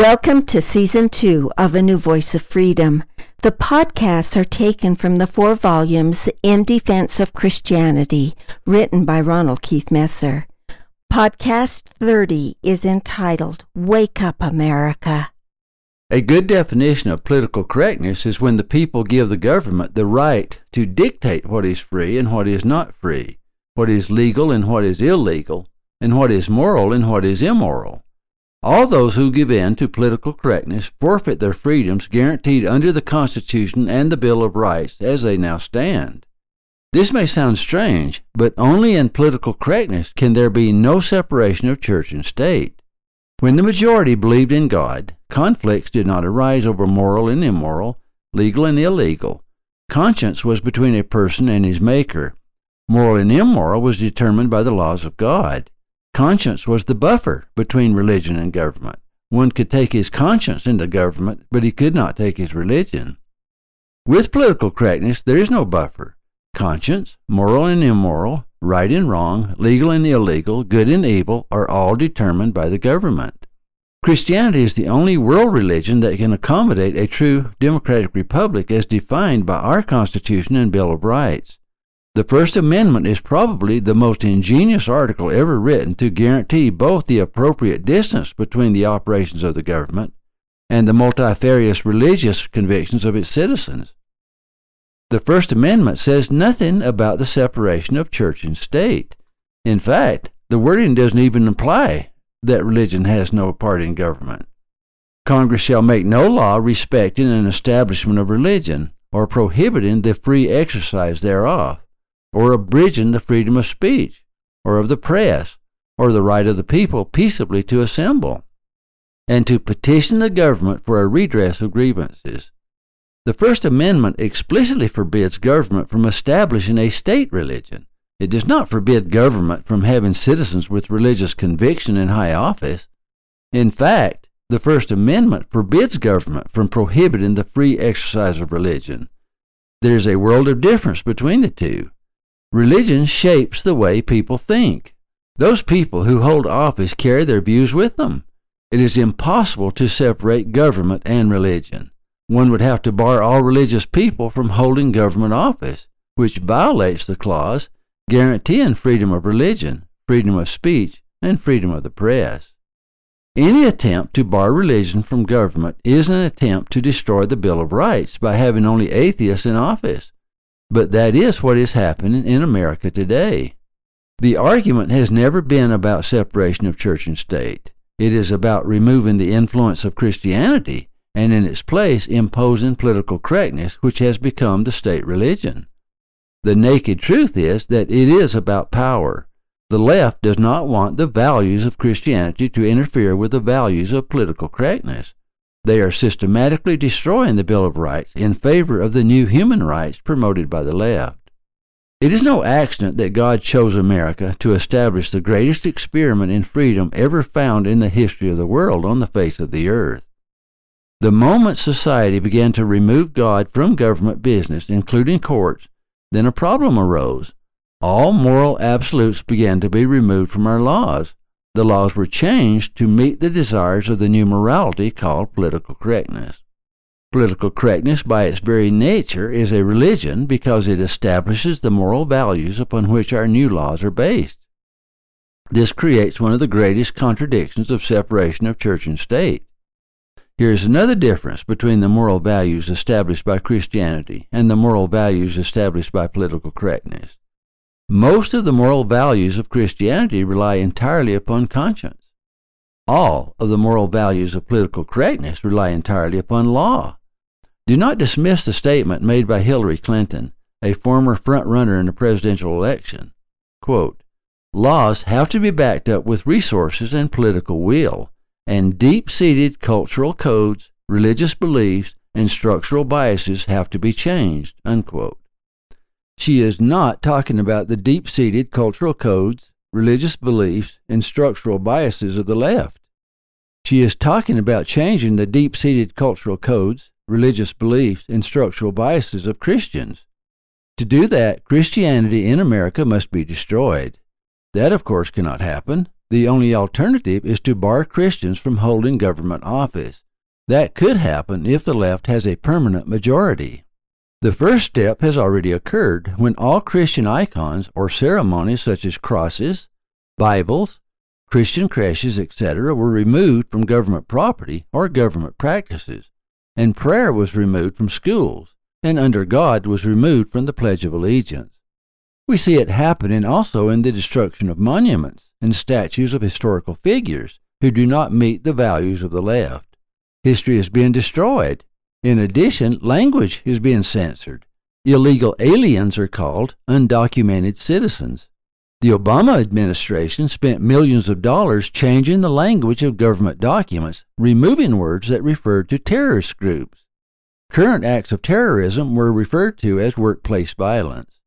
Welcome to season two of A New Voice of Freedom. The podcasts are taken from the four volumes In Defense of Christianity, written by Ronald Keith Messer. Podcast 30 is entitled Wake Up America. A good definition of political correctness is when the people give the government the right to dictate what is free and what is not free, what is legal and what is illegal, and what is moral and what is immoral. All those who give in to political correctness forfeit their freedoms guaranteed under the Constitution and the Bill of Rights as they now stand. This may sound strange, but only in political correctness can there be no separation of church and state. When the majority believed in God, conflicts did not arise over moral and immoral, legal and illegal. Conscience was between a person and his Maker. Moral and immoral was determined by the laws of God. Conscience was the buffer between religion and government. One could take his conscience into government, but he could not take his religion. With political correctness, there is no buffer. Conscience, moral and immoral, right and wrong, legal and illegal, good and evil are all determined by the government. Christianity is the only world religion that can accommodate a true democratic republic as defined by our Constitution and Bill of Rights. The First Amendment is probably the most ingenious article ever written to guarantee both the appropriate distance between the operations of the government and the multifarious religious convictions of its citizens. The First Amendment says nothing about the separation of church and state. In fact, the wording doesn't even imply that religion has no part in government. Congress shall make no law respecting an establishment of religion or prohibiting the free exercise thereof or abridging the freedom of speech, or of the press, or the right of the people peaceably to assemble, and to petition the government for a redress of grievances. The First Amendment explicitly forbids government from establishing a state religion. It does not forbid government from having citizens with religious conviction in high office. In fact, the First Amendment forbids government from prohibiting the free exercise of religion. There is a world of difference between the two. Religion shapes the way people think. Those people who hold office carry their views with them. It is impossible to separate government and religion. One would have to bar all religious people from holding government office, which violates the clause guaranteeing freedom of religion, freedom of speech, and freedom of the press. Any attempt to bar religion from government is an attempt to destroy the Bill of Rights by having only atheists in office. But that is what is happening in America today. The argument has never been about separation of church and state. It is about removing the influence of Christianity and in its place imposing political correctness, which has become the state religion. The naked truth is that it is about power. The left does not want the values of Christianity to interfere with the values of political correctness. They are systematically destroying the Bill of Rights in favor of the new human rights promoted by the left. It is no accident that God chose America to establish the greatest experiment in freedom ever found in the history of the world on the face of the earth. The moment society began to remove God from government business, including courts, then a problem arose. All moral absolutes began to be removed from our laws, the laws were changed to meet the desires of the new morality called political correctness. Political correctness, by its very nature, is a religion because it establishes the moral values upon which our new laws are based. This creates one of the greatest contradictions of separation of church and state. Here is another difference between the moral values established by Christianity and the moral values established by political correctness. Most of the moral values of Christianity rely entirely upon conscience. All of the moral values of political correctness rely entirely upon law. Do not dismiss the statement made by Hillary Clinton, a former front-runner in the presidential election. Quote, Laws have to be backed up with resources and political will, and deep-seated cultural codes, religious beliefs, and structural biases have to be changed. Unquote. She is not talking about the deep seated cultural codes, religious beliefs, and structural biases of the left. She is talking about changing the deep seated cultural codes, religious beliefs, and structural biases of Christians. To do that, Christianity in America must be destroyed. That, of course, cannot happen. The only alternative is to bar Christians from holding government office. That could happen if the left has a permanent majority. The first step has already occurred when all Christian icons or ceremonies such as crosses, Bibles, Christian creches, etc., were removed from government property or government practices, and prayer was removed from schools, and under God was removed from the Pledge of Allegiance. We see it happening also in the destruction of monuments and statues of historical figures who do not meet the values of the left. History is being destroyed. In addition, language is being censored. Illegal aliens are called undocumented citizens. The Obama administration spent millions of dollars changing the language of government documents, removing words that referred to terrorist groups. Current acts of terrorism were referred to as workplace violence.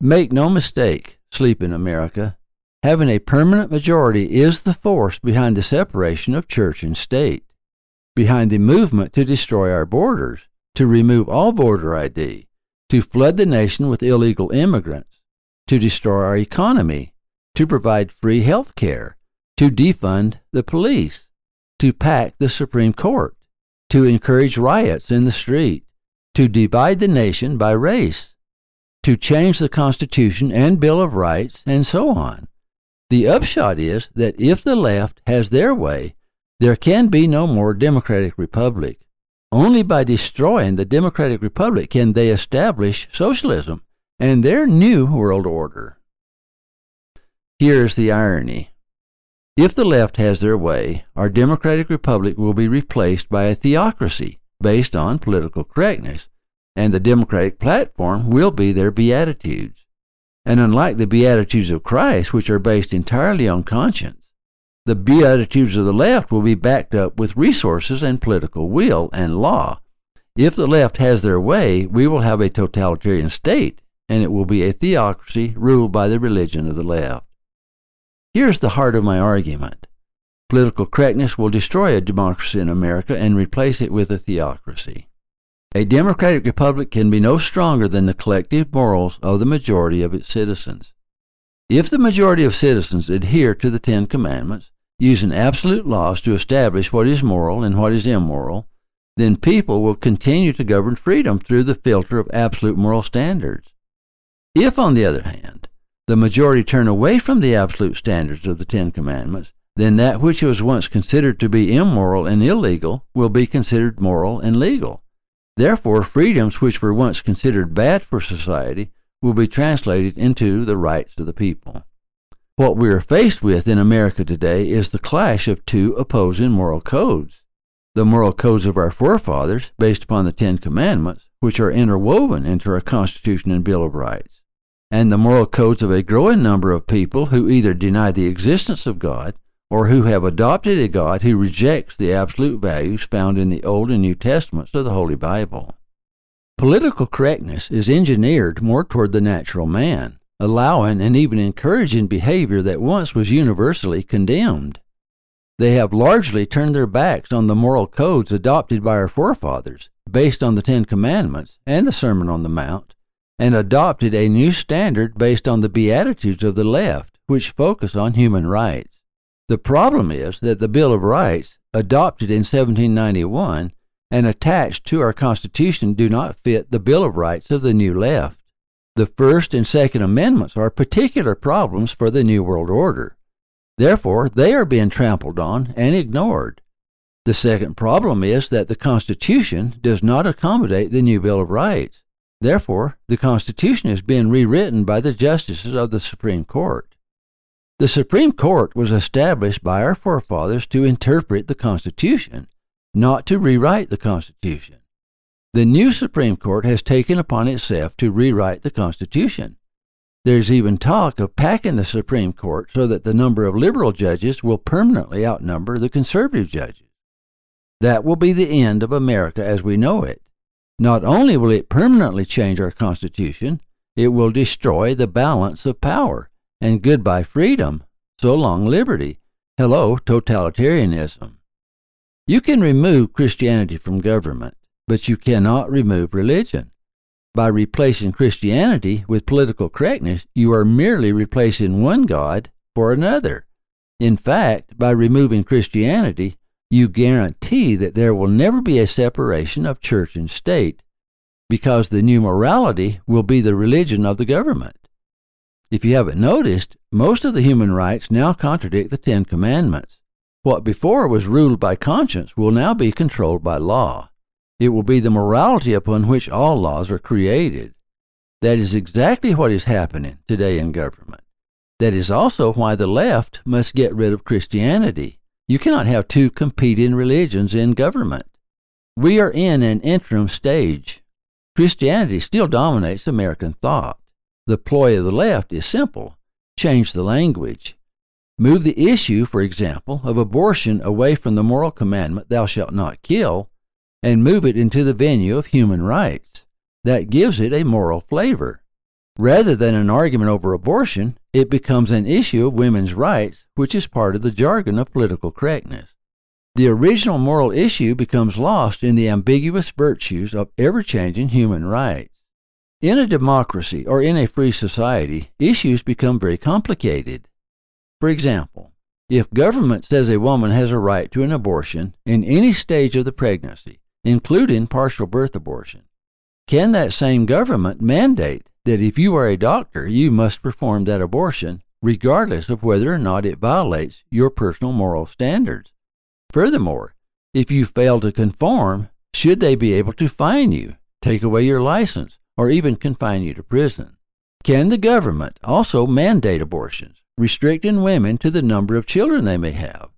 Make no mistake, sleep in America. Having a permanent majority is the force behind the separation of church and state, behind the movement to destroy our borders, to remove all voter ID, to flood the nation with illegal immigrants, to destroy our economy, to provide free health care, to defund the police, to pack the Supreme Court, to encourage riots in the street, to divide the nation by race, to change the Constitution and Bill of Rights, and so on. The upshot is that if the left has their way, there can be no more democratic republic. Only by destroying the democratic republic can they establish socialism and their new world order. Here's the irony. If the left has their way, our democratic republic will be replaced by a theocracy based on political correctness and the Democratic platform will be their Beatitudes. And unlike the Beatitudes of Christ, which are based entirely on conscience, the Beatitudes of the left will be backed up with resources and political will and law. If the left has their way, we will have a totalitarian state, and it will be a theocracy ruled by the religion of the left. Here's the heart of my argument. Political correctness will destroy a democracy in America and replace it with a theocracy. A democratic republic can be no stronger than the collective morals of the majority of its citizens. If the majority of citizens adhere to the Ten Commandments, using absolute laws to establish what is moral and what is immoral, then people will continue to govern freedom through the filter of absolute moral standards. If, on the other hand, the majority turn away from the absolute standards of the Ten Commandments, then that which was once considered to be immoral and illegal will be considered moral and legal. Therefore, freedoms which were once considered bad for society will be translated into the rights of the people. What we are faced with in America today is the clash of two opposing moral codes. The moral codes of our forefathers, based upon the Ten Commandments, which are interwoven into our Constitution and Bill of Rights, and the moral codes of a growing number of people who either deny the existence of God or who have adopted a God who rejects the absolute values found in the Old and New Testaments of the Holy Bible. Political correctness is engineered more toward the natural man, allowing and even encouraging behavior that once was universally condemned. They have largely turned their backs on the moral codes adopted by our forefathers, based on the Ten Commandments and the Sermon on the Mount, and adopted a new standard based on the Beatitudes of the left, which focus on human rights. The problem is that the Bill of Rights, adopted in 1791 and attached to our Constitution, do not fit the Bill of Rights of the New Left. The First and Second Amendments are particular problems for the New World Order. Therefore, they are being trampled on and ignored. The second problem is that the Constitution does not accommodate the new Bill of Rights. Therefore, the Constitution is being rewritten by the justices of the Supreme Court. The Supreme Court was established by our forefathers to interpret the Constitution, not to rewrite the Constitution. The new Supreme Court has taken upon itself to rewrite the Constitution. There's even talk of packing the Supreme Court so that the number of liberal judges will permanently outnumber the conservative judges. That will be the end of America as we know it. Not only will it permanently change our Constitution, it will destroy the balance of power and goodbye freedom. So long liberty. Hello totalitarianism. You can remove Christianity from government, but you cannot remove religion. By replacing Christianity with political correctness, you are merely replacing one God for another. In fact, by removing Christianity, you guarantee that there will never be a separation of church and state, because the new morality will be the religion of the government. If you haven't noticed, most of the human rights now contradict the Ten Commandments. What before was ruled by conscience will now be controlled by law. It will be the morality upon which all laws are created. That is exactly what is happening today in government. That is also why the left must get rid of Christianity. You cannot have two competing religions in government. We are in an interim stage. Christianity still dominates American thought. The ploy of the left is simple change the language. Move the issue, for example, of abortion away from the moral commandment, thou shalt not kill, and move it into the venue of human rights. That gives it a moral flavor. Rather than an argument over abortion, it becomes an issue of women's rights, which is part of the jargon of political correctness. The original moral issue becomes lost in the ambiguous virtues of ever changing human rights. In a democracy or in a free society, issues become very complicated. For example, if government says a woman has a right to an abortion in any stage of the pregnancy, including partial birth abortion, can that same government mandate that if you are a doctor, you must perform that abortion, regardless of whether or not it violates your personal moral standards? Furthermore, if you fail to conform, should they be able to fine you, take away your license, or even confine you to prison. Can the government also mandate abortions, restricting women to the number of children they may have?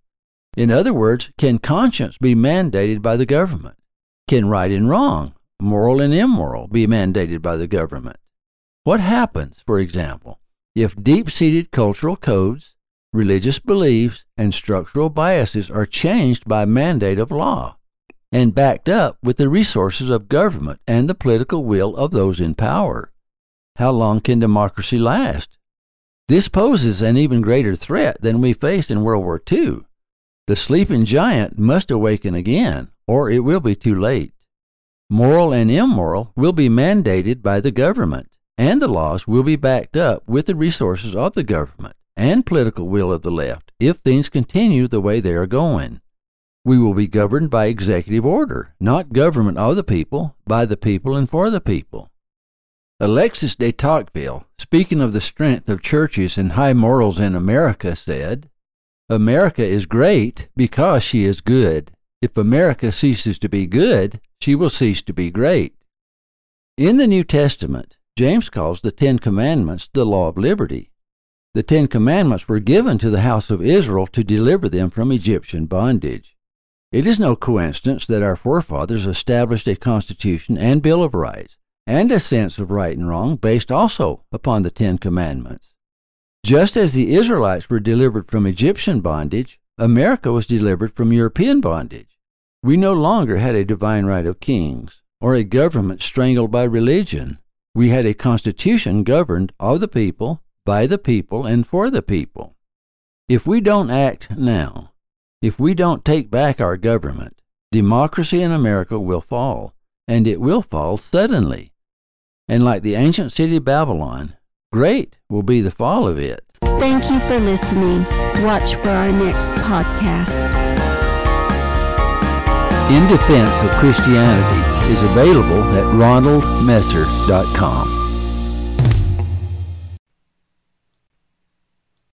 In other words, can conscience be mandated by the government? Can right and wrong, moral and immoral, be mandated by the government? What happens, for example, if deep seated cultural codes, religious beliefs, and structural biases are changed by mandate of law? and backed up with the resources of government and the political will of those in power. How long can democracy last? This poses an even greater threat than we faced in World War II. The sleeping giant must awaken again, or it will be too late. Moral and immoral will be mandated by the government, and the laws will be backed up with the resources of the government and political will of the left if things continue the way they are going. We will be governed by executive order, not government of the people, by the people, and for the people. Alexis de Tocqueville, speaking of the strength of churches and high morals in America, said, America is great because she is good. If America ceases to be good, she will cease to be great. In the New Testament, James calls the Ten Commandments the law of liberty. The Ten Commandments were given to the house of Israel to deliver them from Egyptian bondage. It is no coincidence that our forefathers established a Constitution and Bill of Rights, and a sense of right and wrong based also upon the Ten Commandments. Just as the Israelites were delivered from Egyptian bondage, America was delivered from European bondage. We no longer had a divine right of kings, or a government strangled by religion. We had a constitution governed of the people, by the people, and for the people. If we don't act now, if we don't take back our government, democracy in America will fall, and it will fall suddenly. And like the ancient city of Babylon, great will be the fall of it. Thank you for listening. Watch for our next podcast. In Defense of Christianity is available at ronaldmesser.com.